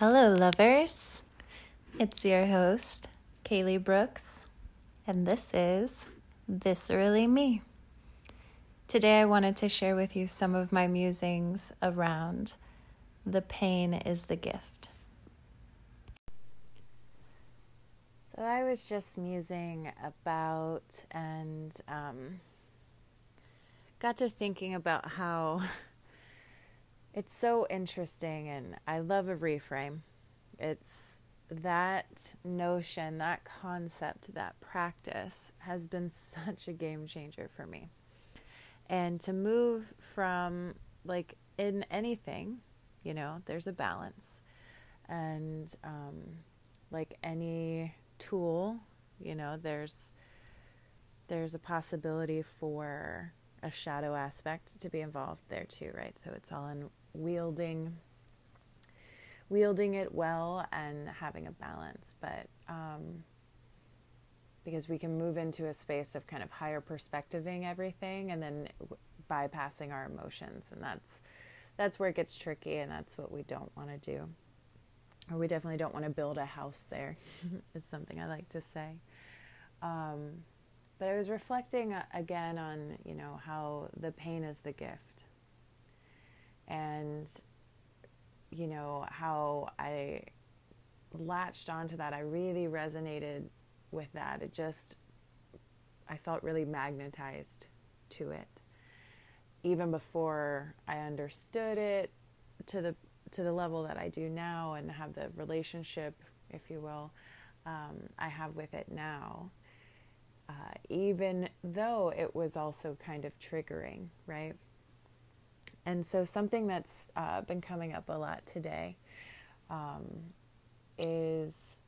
Hello, lovers. It's your host, Kaylee Brooks, and this is Viscerally Me. Today, I wanted to share with you some of my musings around the pain is the gift. So, I was just musing about and um, got to thinking about how it's so interesting, and I love a reframe. It's that notion, that concept, that practice has been such a game changer for me. And to move from, like, in anything, you know, there's a balance. And, um, like any tool, you know, there's there's a possibility for a shadow aspect to be involved there too, right? So it's all in wielding wielding it well and having a balance but um, because we can move into a space of kind of higher perspectiving everything and then bypassing our emotions and that's that's where it gets tricky and that's what we don't want to do. Or we definitely don't want to build a house there is something i like to say. Um, but i was reflecting uh, again on you know how the pain is the gift and you know how I latched onto that. I really resonated with that. It just I felt really magnetized to it. Even before I understood it to the to the level that I do now and have the relationship, if you will, um, I have with it now. Uh, even though it was also kind of triggering, right? And so, something that's uh, been coming up a lot today um, is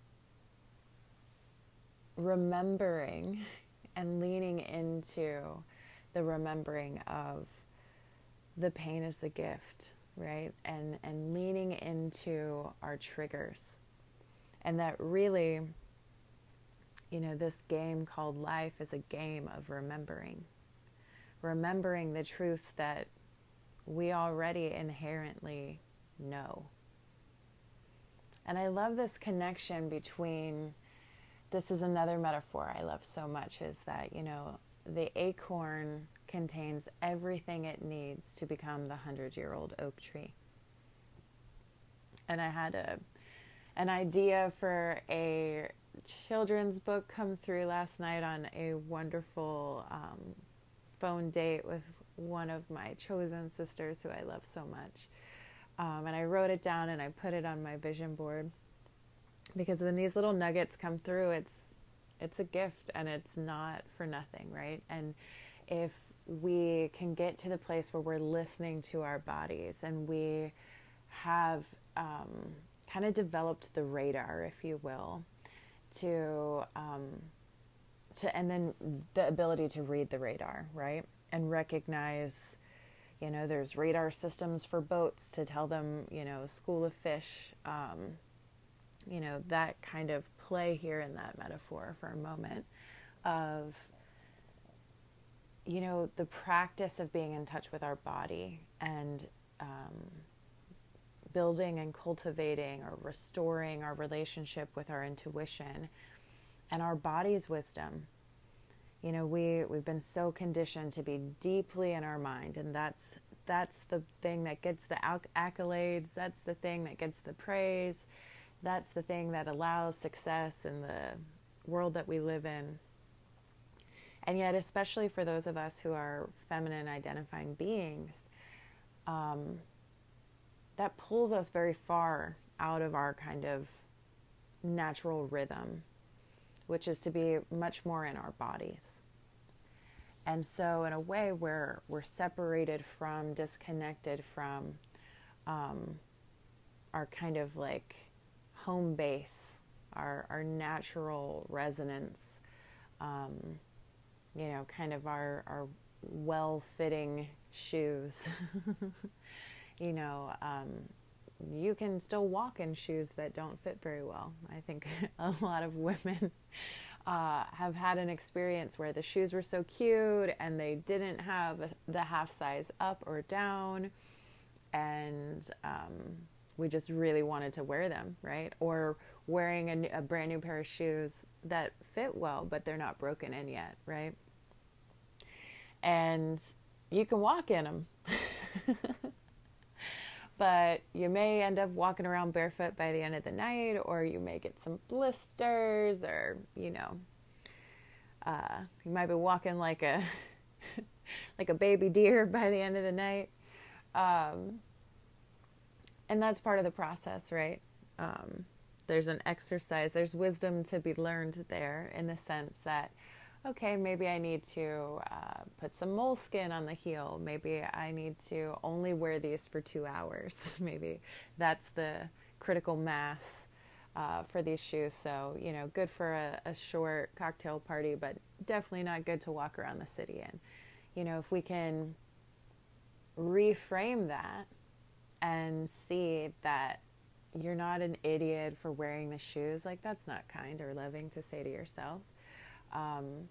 remembering and leaning into the remembering of the pain as the gift, right? And and leaning into our triggers. And that really you know, this game called life is a game of remembering. Remembering the truth that we already inherently know. And I love this connection between this is another metaphor I love so much is that, you know, the acorn contains everything it needs to become the 100-year-old oak tree. And I had a an idea for a children's book come through last night on a wonderful um, phone date with one of my chosen sisters who I love so much. Um, and I wrote it down and I put it on my vision board because when these little nuggets come through, it's it's a gift and it's not for nothing, right? And if we can get to the place where we're listening to our bodies and we have um, kind of developed the radar, if you will, to um, to and then the ability to read the radar, right? And recognize you know there's radar systems for boats to tell them you know school of fish um, you know that kind of play here in that metaphor for a moment of you know the practice of being in touch with our body and um, building and cultivating or restoring our relationship with our intuition and our body's wisdom you know we we've been so conditioned to be deeply in our mind and that's that's the thing that gets the accolades that's the thing that gets the praise that's the thing that allows success in the world that we live in. And yet especially for those of us who are feminine identifying beings um, that pulls us very far out of our kind of natural rhythm which is to be much more in our bodies. And so, in a way, we're, we're separated from, disconnected from um, our kind of like home base, our, our natural resonance, um, you know, kind of our, our well fitting shoes. you know, um, you can still walk in shoes that don't fit very well. I think a lot of women uh, have had an experience where the shoes were so cute and they didn't have the half size up or down. And, um, we just really wanted to wear them, right? Or wearing a, a brand new pair of shoes that fit well, but they're not broken in yet, right? And you can walk in them. but you may end up walking around barefoot by the end of the night, or you may get some blisters, or you know, uh, you might be walking like a like a baby deer by the end of the night. Um, and that's part of the process, right? Um, there's an exercise, there's wisdom to be learned there in the sense that, okay, maybe I need to uh, put some moleskin on the heel. Maybe I need to only wear these for two hours. maybe that's the critical mass uh, for these shoes. So, you know, good for a, a short cocktail party, but definitely not good to walk around the city in. You know, if we can reframe that and see that you're not an idiot for wearing the shoes. Like, that's not kind or loving to say to yourself. Um,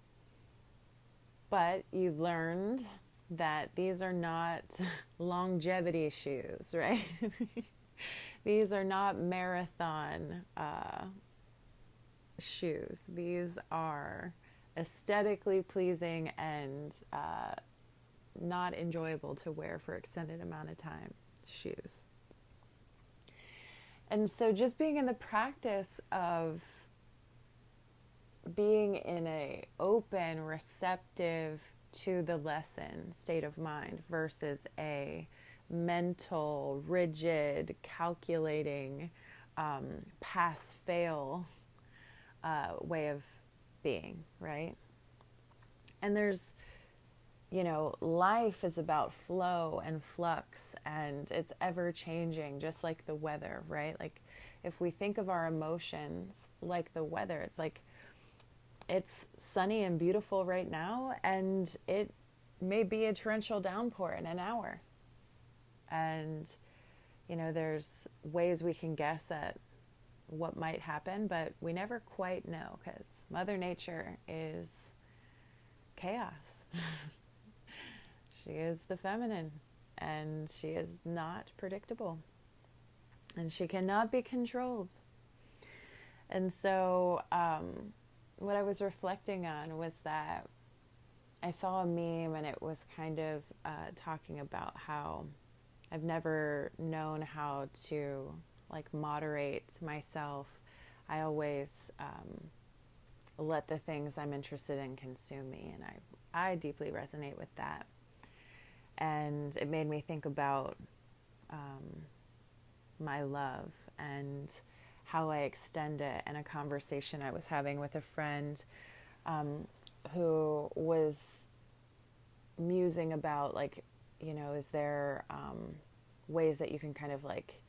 but you learned that these are not longevity shoes, right? these are not marathon uh, shoes. These are aesthetically pleasing and uh, not enjoyable to wear for extended amount of time shoes. And so just being in the practice of being in a open, receptive to the lesson state of mind versus a mental, rigid, calculating, um, pass fail uh, way of being, right? And there's you know, life is about flow and flux and it's ever changing, just like the weather, right? Like, if we think of our emotions like the weather, it's like it's sunny and beautiful right now, and it may be a torrential downpour in an hour. And, you know, there's ways we can guess at what might happen, but we never quite know because Mother Nature is chaos. She is the feminine and she is not predictable and she cannot be controlled. And so, um, what I was reflecting on was that I saw a meme and it was kind of uh, talking about how I've never known how to like moderate myself. I always um, let the things I'm interested in consume me, and I I deeply resonate with that and it made me think about um, my love and how I extend it and a conversation I was having with a friend um, who was musing about like you know is there um, ways that you can kind of like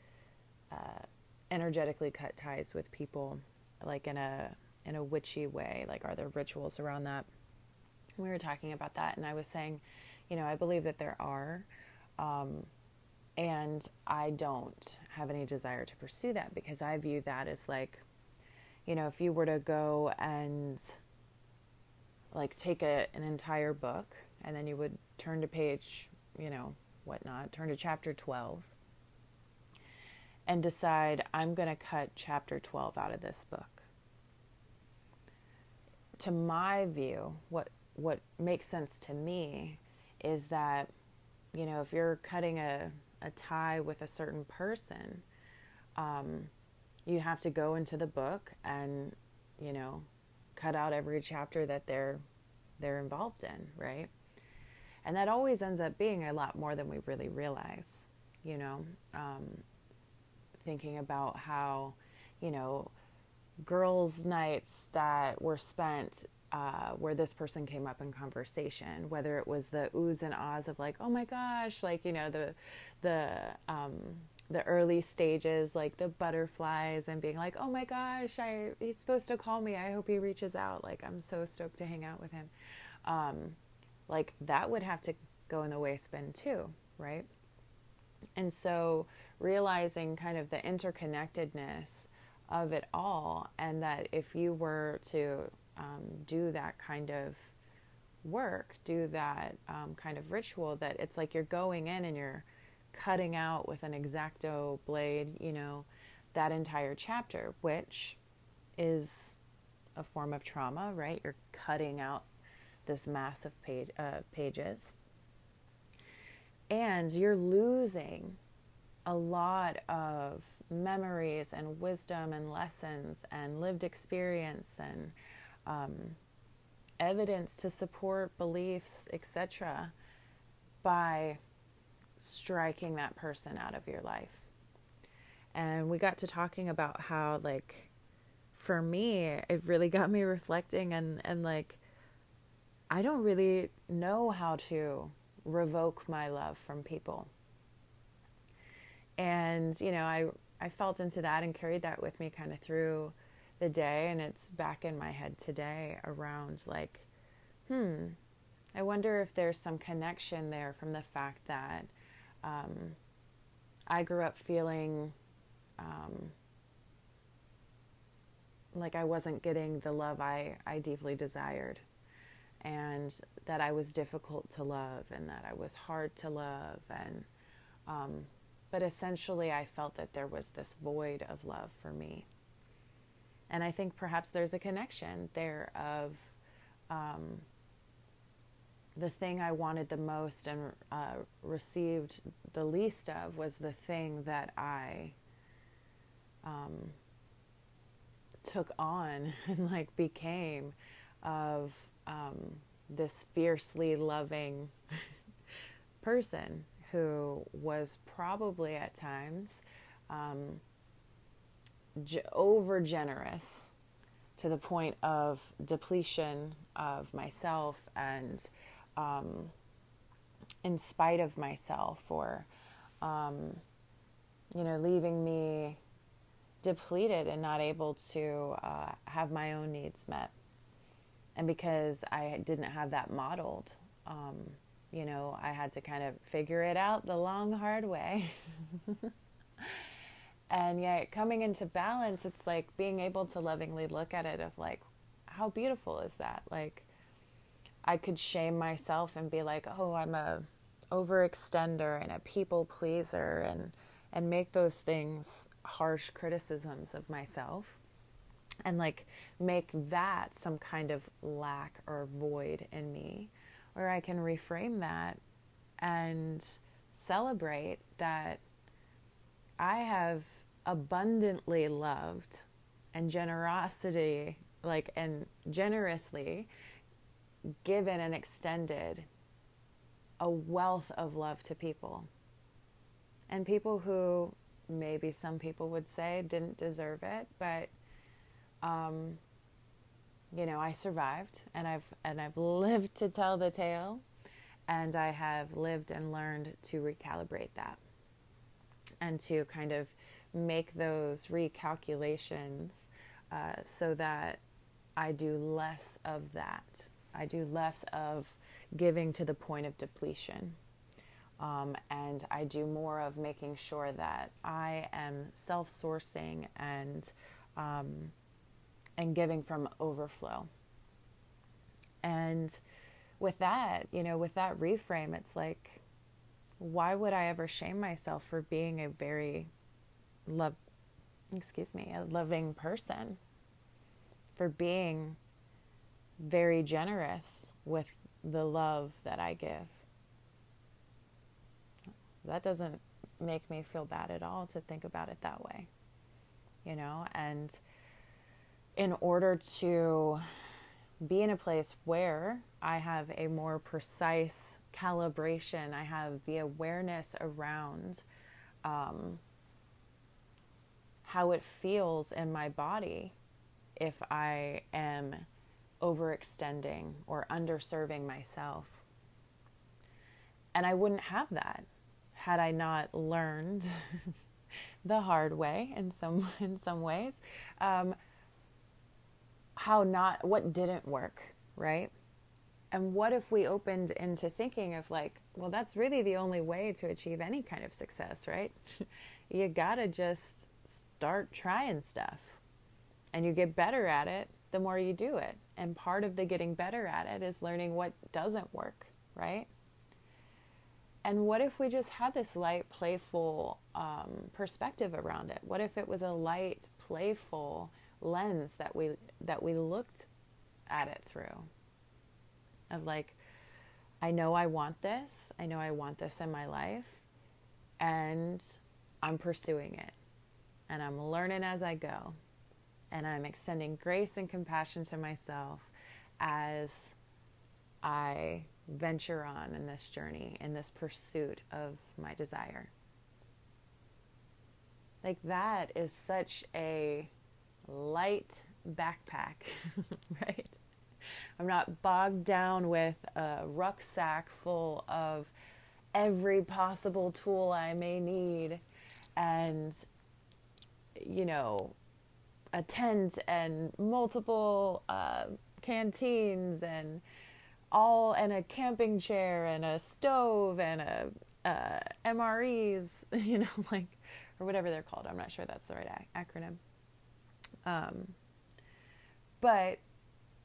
uh, energetically cut ties with people like in a in a witchy way like are there rituals around that we were talking about that and I was saying you know, I believe that there are. Um, and I don't have any desire to pursue that because I view that as like, you know, if you were to go and like take a, an entire book and then you would turn to page, you know, whatnot, turn to chapter 12 and decide, I'm going to cut chapter 12 out of this book. To my view, what, what makes sense to me is that, you know, if you're cutting a, a tie with a certain person, um, you have to go into the book and, you know, cut out every chapter that they're they're involved in, right? And that always ends up being a lot more than we really realize, you know. Um, thinking about how, you know, girls' nights that were spent uh, where this person came up in conversation, whether it was the oohs and ahs of like, oh my gosh, like you know the the um, the early stages, like the butterflies, and being like, oh my gosh, I he's supposed to call me. I hope he reaches out. Like I'm so stoked to hang out with him. Um, like that would have to go in the waste bin too, right? And so realizing kind of the interconnectedness of it all, and that if you were to um, do that kind of work, do that um, kind of ritual, that it's like you're going in and you're cutting out with an X-Acto blade, you know, that entire chapter, which is a form of trauma, right? You're cutting out this massive page, uh, pages. And you're losing a lot of memories and wisdom and lessons and lived experience and um, evidence to support beliefs, etc., by striking that person out of your life. And we got to talking about how, like, for me, it really got me reflecting and, and like, I don't really know how to revoke my love from people. And, you know, I, I felt into that and carried that with me kind of through the day. And it's back in my head today around like, hmm, I wonder if there's some connection there from the fact that um, I grew up feeling um, like I wasn't getting the love I, I deeply desired, and that I was difficult to love, and that I was hard to love, and um, but essentially I felt that there was this void of love for me, and I think perhaps there's a connection there of um, the thing I wanted the most and uh, received the least of was the thing that I um, took on and like became of um, this fiercely loving person who was probably at times um, over generous to the point of depletion of myself and um, in spite of myself or um, you know leaving me depleted and not able to uh, have my own needs met. And because I didn't have that modeled, um, you know, I had to kind of figure it out the long, hard way. and yet, coming into balance, it's like being able to lovingly look at it of like, how beautiful is that? Like, I could shame myself and be like, oh, I'm a overextender and a people pleaser and and make those things harsh criticisms of myself and like make that some kind of lack or void in me where I can reframe that and celebrate that I have abundantly loved and generosity like and generously given and extended a wealth of love to people. And people who maybe some people would say didn't deserve it, but um, you know, I survived and I've and I've lived to tell the tale and I have lived and learned to recalibrate that and to kind of make those recalculations uh, so that I do less of that. I do less of giving to the point of depletion. Um, and I do more of making sure that I am self sourcing and, um, and giving from overflow. And with that, you know, with that reframe, it's like, why would I ever shame myself for being a very love, excuse me, a loving person, for being very generous with the love that I give? that doesn't make me feel bad at all to think about it that way. You know, and in order to be in a place where I have a more precise calibration, I have the awareness around um, how it feels in my body if I am overextending or underserving myself. And I wouldn't have that had I not learned the hard way in some in some ways, um, how not what didn't work, right? And what if we opened into thinking of like, well, that's really the only way to achieve any kind of success, right? you gotta just start trying stuff, and you get better at it the more you do it. And part of the getting better at it is learning what doesn't work, right? And what if we just had this light, playful um, perspective around it? What if it was a light, playful lens that we that we looked at it through? Of like, I know I want this. I know I want this in my life, and I'm pursuing it, and I'm learning as I go, and I'm extending grace and compassion to myself as I venture on in this journey, in this pursuit of my desire. Like that is such a light backpack, right? I'm not bogged down with a rucksack full of every possible tool I may need and, you know, a tent and multiple uh, canteens and all and a camping chair and a stove and a uh, MREs, you know, like or whatever they're called. I'm not sure that's the right acronym. Um, but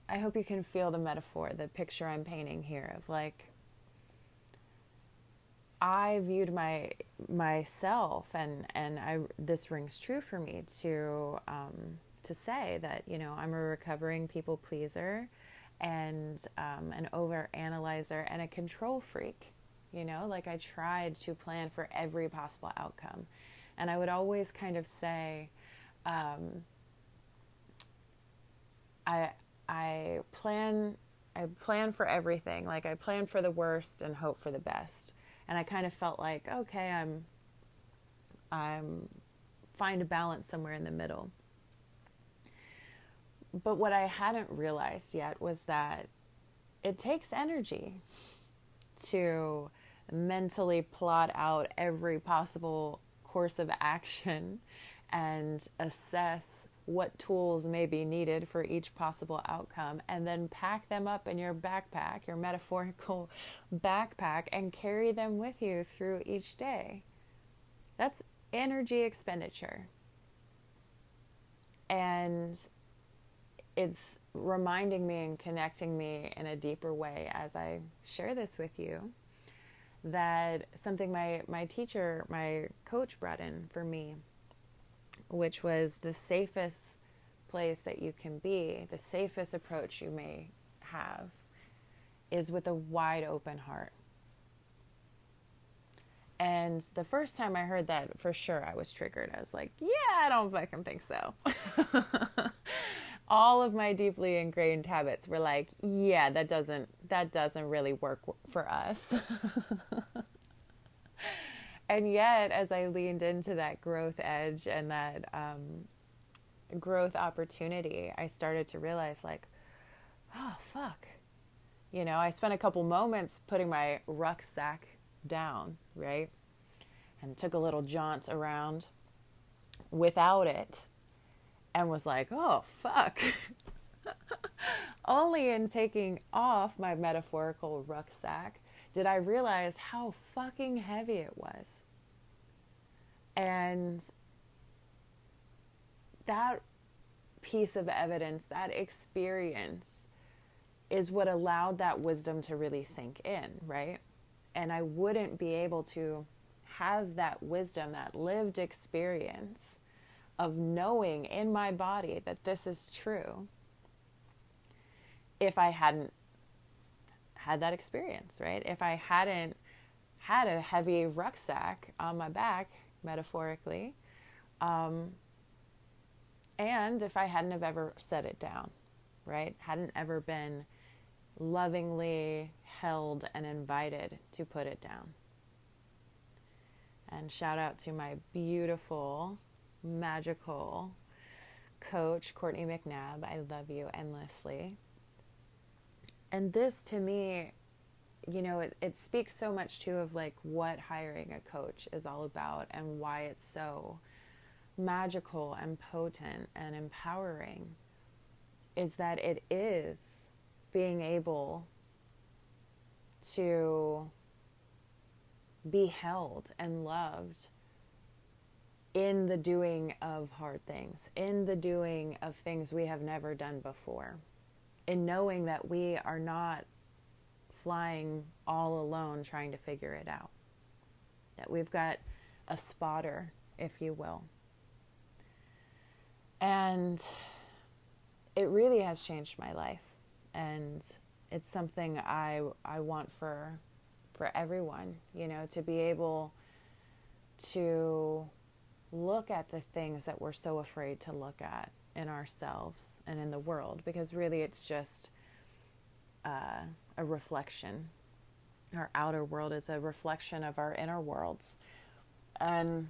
I hope you can feel the metaphor, the picture I'm painting here of like I viewed my myself and and I this rings true for me to um, to say that you know I'm a recovering people pleaser and um, an over analyzer and a control freak. You know, like I tried to plan for every possible outcome. And I would always kind of say, um, I, I plan I plan for everything. Like I plan for the worst and hope for the best. And I kind of felt like, okay, I'm I'm find a balance somewhere in the middle. But what I hadn't realized yet was that it takes energy to mentally plot out every possible course of action and assess what tools may be needed for each possible outcome and then pack them up in your backpack, your metaphorical backpack, and carry them with you through each day. That's energy expenditure. And it's reminding me and connecting me in a deeper way as I share this with you that something my, my teacher, my coach brought in for me, which was the safest place that you can be, the safest approach you may have, is with a wide open heart. And the first time I heard that, for sure, I was triggered. I was like, yeah, I don't fucking think so. all of my deeply ingrained habits were like, yeah, that doesn't that doesn't really work for us. and yet, as I leaned into that growth edge and that um, growth opportunity, I started to realize, like, oh fuck, you know, I spent a couple moments putting my rucksack down, right, and took a little jaunt around without it and was like, oh, fuck. Only in taking off my metaphorical rucksack did I realize how fucking heavy it was. And that piece of evidence, that experience, is what allowed that wisdom to really sink in, right? And I wouldn't be able to have that wisdom, that lived experience of knowing in my body that this is true if I hadn't had that experience, right? If I hadn't had a heavy rucksack on my back, metaphorically, um, and if I hadn't have ever set it down, right? Hadn't ever been lovingly held and invited to put it down. And shout out to my beautiful magical coach, Courtney McNabb. I love you endlessly. And this to me, you know, it, it speaks so much too of like what hiring a coach is all about and why it's so magical and potent and empowering is that it is being able to be held and loved in the doing of hard things, in the doing of things we have never done before, in knowing that we are not flying all alone trying to figure it out. that we've got a spotter, if you will. And it really has changed my life. And it's something I, I want for, for everyone, you know, to be able to look at the things that we're so afraid to look at in ourselves and in the world because really it's just uh, a reflection. Our outer world is a reflection of our inner worlds. And,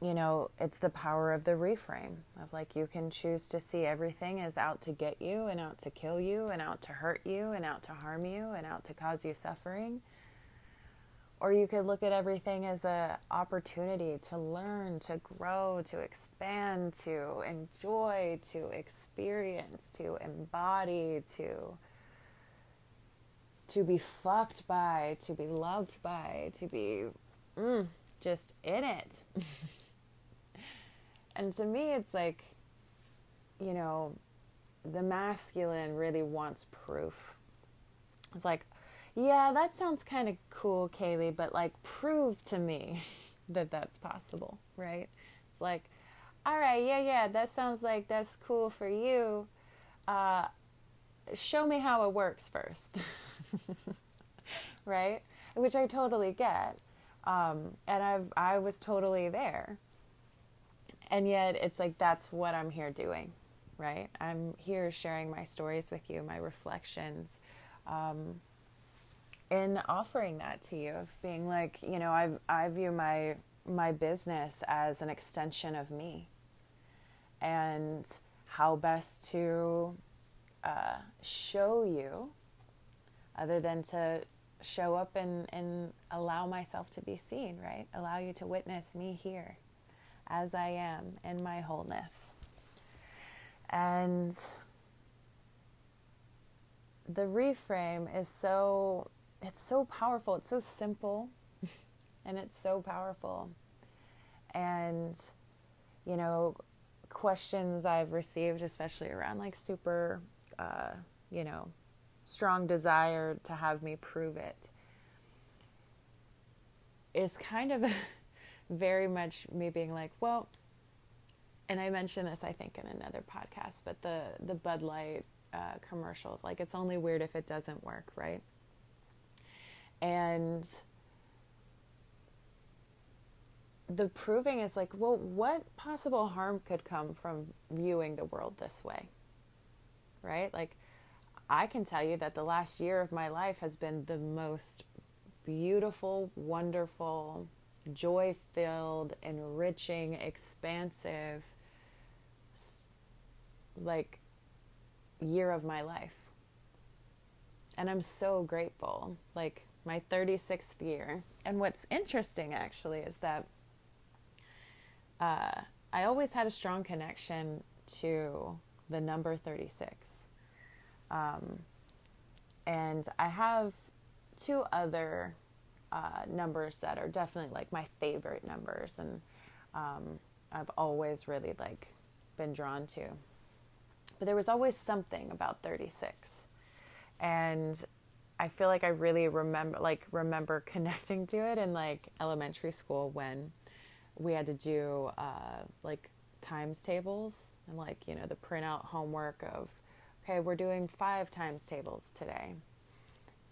you know, it's the power of the reframe of like you can choose to see everything as out to get you and out to kill you and out to hurt you and out to harm you and out to cause you suffering or you could look at everything as an opportunity to learn, to grow, to expand, to enjoy, to experience, to embody, to to be fucked by, to be loved by, to be mm, just in it. and to me, it's like, you know, the masculine really wants proof. It's like, yeah, that sounds kind of cool, Kaylee, but like prove to me that that's possible, right? It's like, all right, yeah, yeah, that sounds like that's cool for you. Uh, show me how it works first, right? Which I totally get, um, and I've I was totally there, and yet it's like that's what I'm here doing, right? I'm here sharing my stories with you, my reflections. Um, in offering that to you of being like you know i i view my my business as an extension of me. And how best to uh, show you other than to show up and, and allow myself to be seen right? Allow you to witness me here as i am in my wholeness. And the reframe is so it's so powerful. It's so simple and it's so powerful. And, you know, questions I've received, especially around like super, uh, you know, strong desire to have me prove it, is kind of very much me being like, well, and I mentioned this, I think, in another podcast, but the the Bud Light uh, commercial, like it's only weird if it doesn't work, right? And the proving is like, well, what possible harm could come from viewing the world this way? Right? Like, I can tell you that the last year of my life has been the most beautiful, wonderful, joy filled, enriching, expansive, like, year of my life. And I'm so grateful. Like, my 36th year. And what's interesting actually is that uh, I always had a strong connection to the number 36. Um, and I have two other uh, numbers that are definitely like my favorite numbers, and um, I've always really like been drawn to. But there was always something about 36. And I feel like I really remember like remember connecting to it in like elementary school when we had to do uh, like times tables and like you know the printout homework of okay we're doing five times tables today.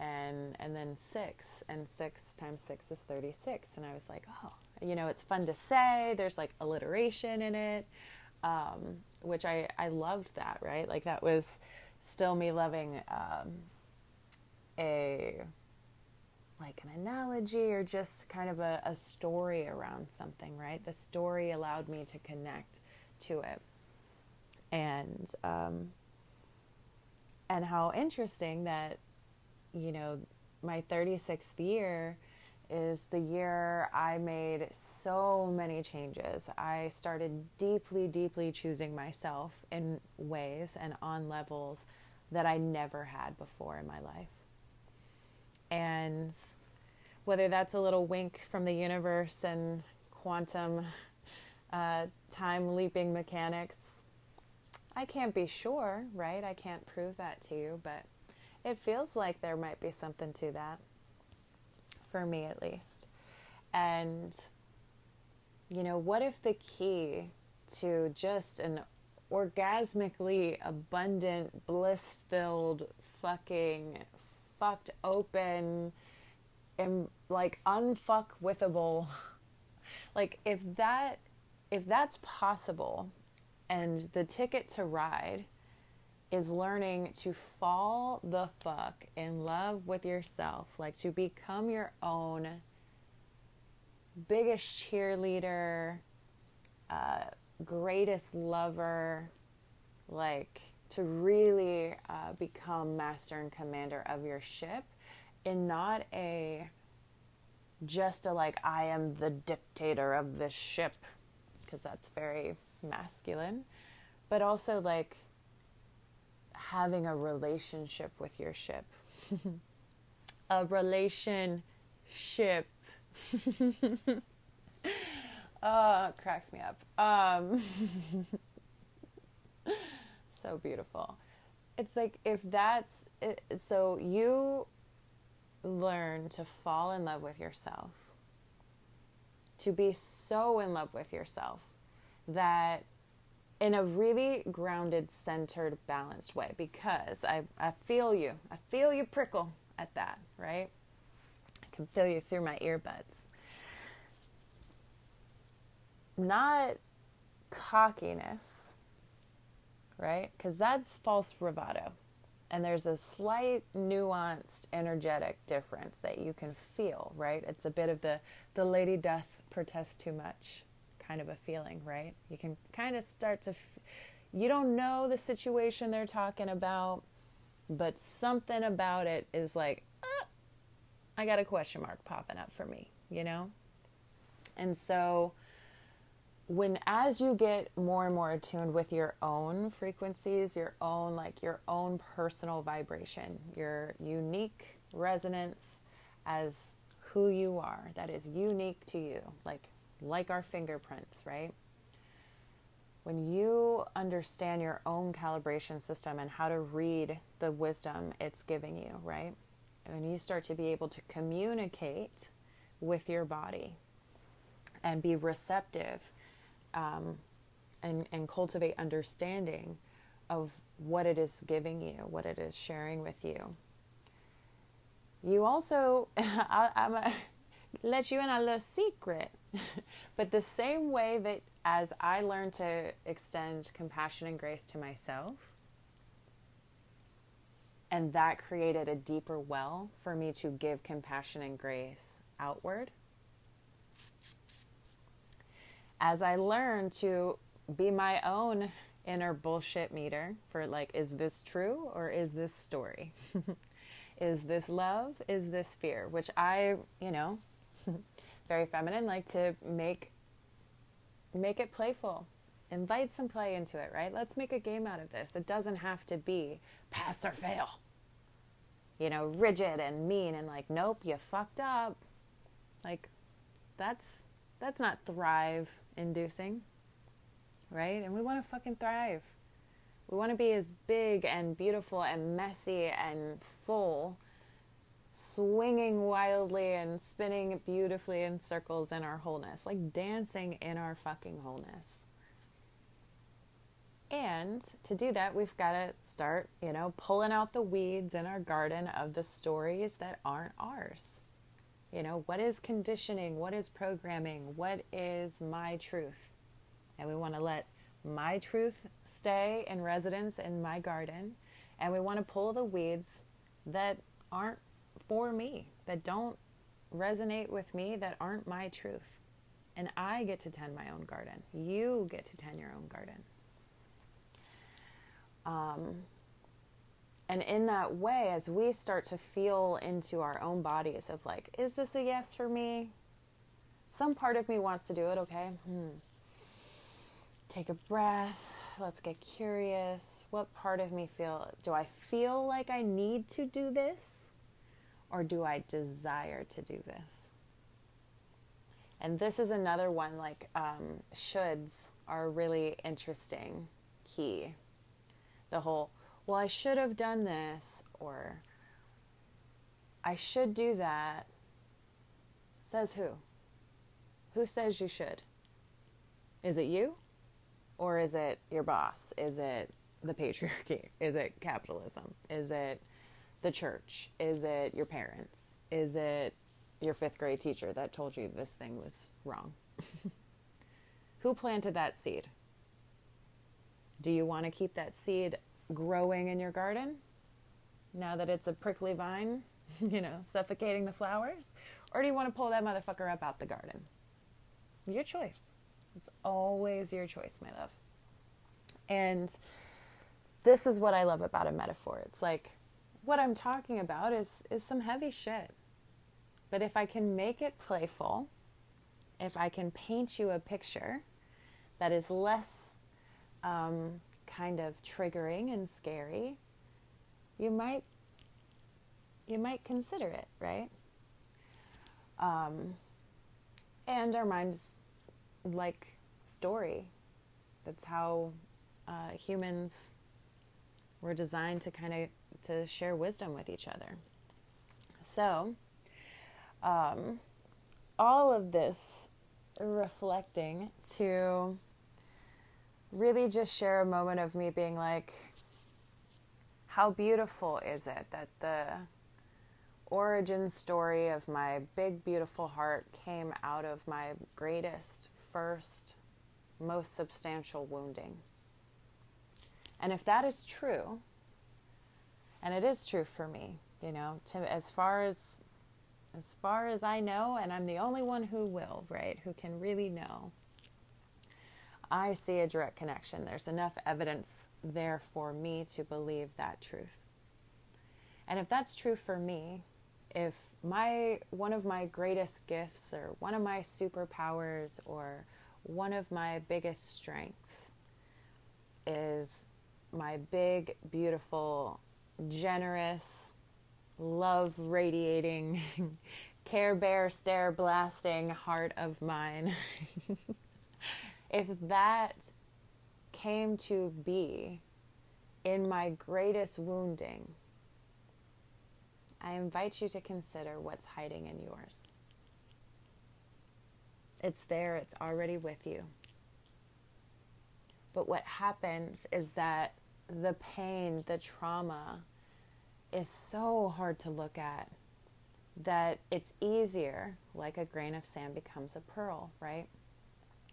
And and then six and six times six is 36 and i was like oh you know it's fun to say. There's like alliteration in it. Um, which i i loved that right? Like that was still me loving um, a like an analogy or just kind of a, a story around something, right? The story allowed me to connect to it. And um, and how interesting that, you know, my 36th year is the year I made so many changes. I started deeply, deeply choosing myself in ways and on levels that I never had before in my life. And whether that's a little wink from the universe and quantum uh, time leaping mechanics, I can't be sure, right? I can't prove that to you, but it feels like there might be something to that, for me at least. And, you know, what if the key to just an orgasmically abundant, bliss filled, fucking fucked open, and like unfuck withable, like if that if that's possible and the ticket to ride is learning to fall the fuck in love with yourself, like to become your own biggest cheerleader, uh, greatest lover, like to really uh, become master and commander of your ship in not a just a like I am the dictator of this ship because that's very masculine, but also like having a relationship with your ship. a relationship. oh, cracks me up. Um, so beautiful. It's like if that's it, so you learn to fall in love with yourself, to be so in love with yourself that in a really grounded, centered, balanced way because I, I feel you. I feel you prickle at that, right? I can feel you through my earbuds. Not cockiness, right? Because that's false bravado. And there's a slight nuanced energetic difference that you can feel, right? It's a bit of the, the lady doth protest too much kind of a feeling, right? You can kind of start to, f- you don't know the situation they're talking about, but something about it is like, ah, I got a question mark popping up for me, you know? And so, when as you get more and more attuned with your own frequencies, your own, like your own personal vibration, your unique resonance as who you are, that is unique to you, like like our fingerprints, right? When you understand your own calibration system and how to read the wisdom it's giving you, right? And you start to be able to communicate with your body and be receptive um, and, and cultivate understanding of what it is giving you, what it is sharing with you. You also, I, am a, let you in a little secret. but the same way that as I learned to extend compassion and grace to myself, and that created a deeper well for me to give compassion and grace outward. As I learned to be my own inner bullshit meter for like, is this true or is this story? is this love? Is this fear? Which I, you know, very feminine, like to make make it playful. Invite some play into it, right? Let's make a game out of this. It doesn't have to be pass or fail. You know, rigid and mean and like, nope, you fucked up. Like that's that's not thrive inducing. Right? And we want to fucking thrive. We want to be as big and beautiful and messy and full swinging wildly and spinning beautifully in circles in our wholeness, like dancing in our fucking wholeness. And to do that, we've got to start, you know, pulling out the weeds in our garden of the stories that aren't ours. You know, what is conditioning? What is programming? What is my truth? And we want to let my truth stay in residence in my garden. And we want to pull the weeds that aren't for me, that don't resonate with me, that aren't my truth. And I get to tend my own garden. You get to tend your own garden. Um, and in that way, as we start to feel into our own bodies of like, is this a yes for me? Some part of me wants to do it, okay? Hmm. Take a breath. Let's get curious. What part of me feel do I feel like I need to do this? or do I desire to do this? And this is another one like um, shoulds are really interesting key. The whole, well, I should have done this, or I should do that. Says who? Who says you should? Is it you? Or is it your boss? Is it the patriarchy? Is it capitalism? Is it the church? Is it your parents? Is it your fifth grade teacher that told you this thing was wrong? Who planted that seed? Do you want to keep that seed growing in your garden now that it's a prickly vine, you know, suffocating the flowers? Or do you want to pull that motherfucker up out the garden? Your choice. It's always your choice, my love. And this is what I love about a metaphor. It's like what I'm talking about is is some heavy shit. But if I can make it playful, if I can paint you a picture that is less um, kind of triggering and scary, you might you might consider it, right? Um, and our minds like story. That's how uh, humans were designed to kind of to share wisdom with each other. So, um, all of this reflecting to really just share a moment of me being like, how beautiful is it that the origin story of my big, beautiful heart came out of my greatest, first, most substantial wounding. And if that is true, and it is true for me, you know, to, as far as as far as I know, and I'm the only one who will, right, who can really know. I see a direct connection. There's enough evidence there for me to believe that truth. And if that's true for me, if my one of my greatest gifts or one of my superpowers or one of my biggest strengths is my big beautiful generous love radiating care bear stare blasting heart of mine if that came to be in my greatest wounding I invite you to consider what's hiding in yours. It's there, it's already with you. But what happens is that the pain, the trauma is so hard to look at that it's easier, like a grain of sand becomes a pearl, right?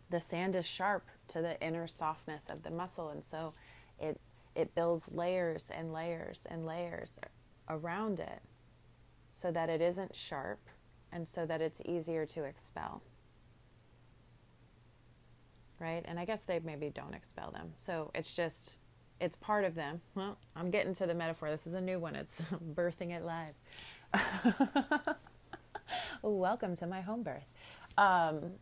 The sand is sharp to the inner softness of the mussel, and so it it builds layers and layers and layers around it so that it isn't sharp and so that it's easier to expel. Right? And I guess they maybe don't expel them. So it's just, it's part of them. Well, I'm getting to the metaphor. This is a new one. It's birthing it live. Welcome to my home birth. Um,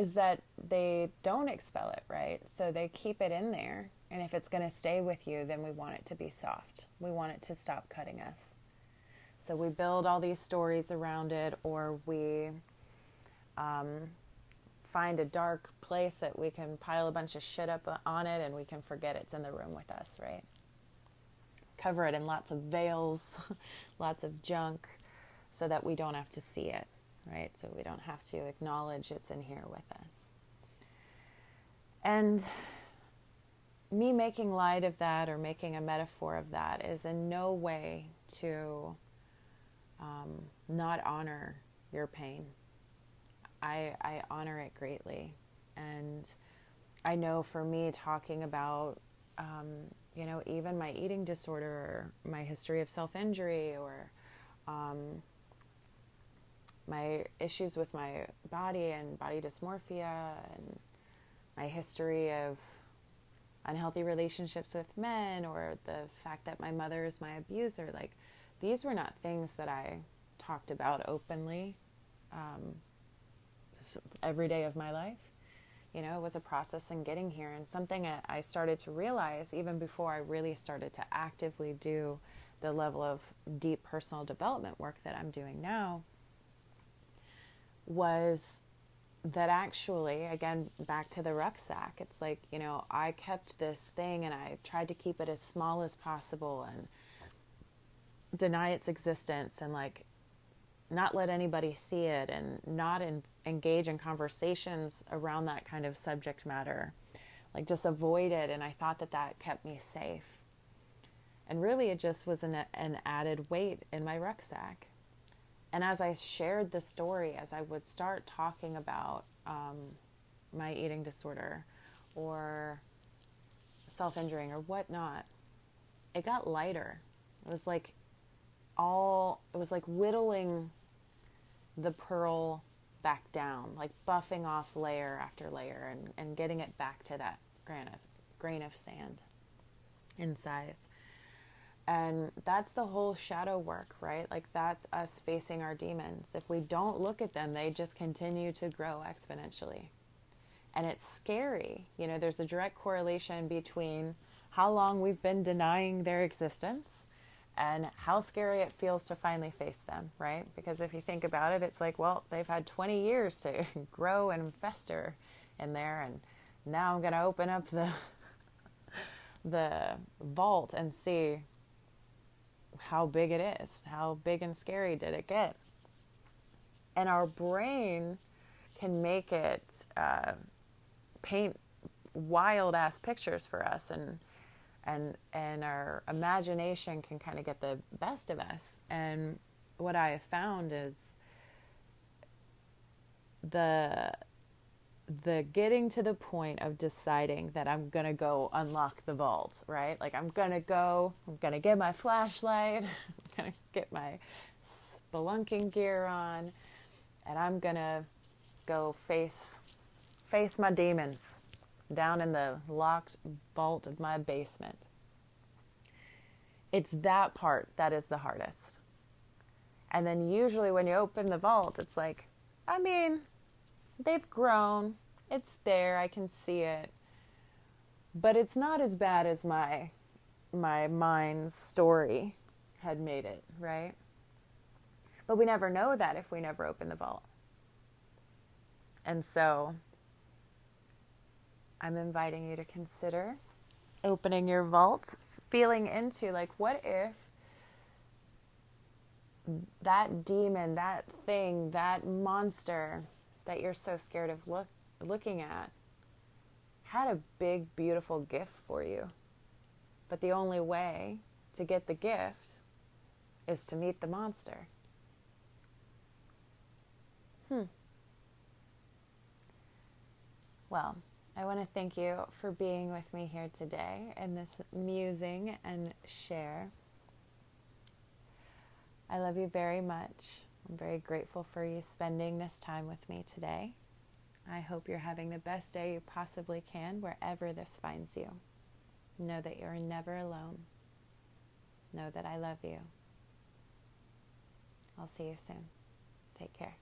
is that they don't expel it, right? So they keep it in there and if it's going to stay with you, then we want it to be soft. We want it to stop cutting us. So we build all these stories around it, or we um, find a dark place that we can pile a bunch of shit up on it and we can forget it's in the room with us, right? Cover it in lots of veils, lots of junk, so that we don't have to see it, right? So we don't have to acknowledge it's in here with us. And me making light of that or making a metaphor of that is in no way to um, not honor your pain. I, I honor it greatly. And I know for me, talking about, um, you know, even my eating disorder or my history of self injury or um, my issues with my body and body dysmorphia and my history of unhealthy relationships with men or the fact that my mother is my abuser. Like, these were not things that I talked about openly um, every day of my life. You know, it was a process in getting here and something I started to realize even before I really started to actively do the level of deep personal development work that I'm doing now was that actually, again, back to the rucksack, it's like, you know, I kept this thing and I tried to keep it as small as possible and deny its existence and like not let anybody see it and not in, engage in conversations around that kind of subject matter. Like just avoid it. And I thought that that kept me safe. And really, it just was an, an added weight in my rucksack. And as I shared the story, as I would start talking about um, my eating disorder or self injuring or whatnot, it got lighter. It was like all, it was like whittling the pearl back down, like buffing off layer after layer and, and getting it back to that of, grain of sand in size. And that's the whole shadow work, right? Like that's us facing our demons. If we don't look at them, they just continue to grow exponentially. And it's scary. You know, there's a direct correlation between how long we've been denying their existence and how scary it feels to finally face them, right? Because if you think about it, it's like, well, they've had 20 years to grow and fester in there, and now I'm going to open up the the vault and see how big it is. How big and scary did it get? And our brain can make it uh, paint wild ass pictures for us and and and our imagination can kind of get the best of us and what i have found is the the getting to the point of deciding that i'm to go unlock the vault right like i'm to go i'm to get my flashlight i'm to get my spelunking gear on and i'm to go face face my demons down in the locked vault of my basement. It's that part that is the hardest. And then usually when you open the vault, it's like, I mean, they've grown. It's there. I can see it. But it's not as bad as my my mind's story had made it, right? But we never know that if we never open the vault. And so I'm inviting you to consider opening your vault, feeling into like, what if that demon, that thing, that monster that you're so scared of look, looking at had a big, beautiful gift for you. But the only way to get the gift is to meet the monster. Hmm. Well, I want to thank you for being with me here today in this musing and share. I love you very much. I'm very grateful for you spending this time with me today. I hope you're having the best day you possibly can wherever this finds you. Know that you're never alone. Know that I love you. I'll see you soon. Take care.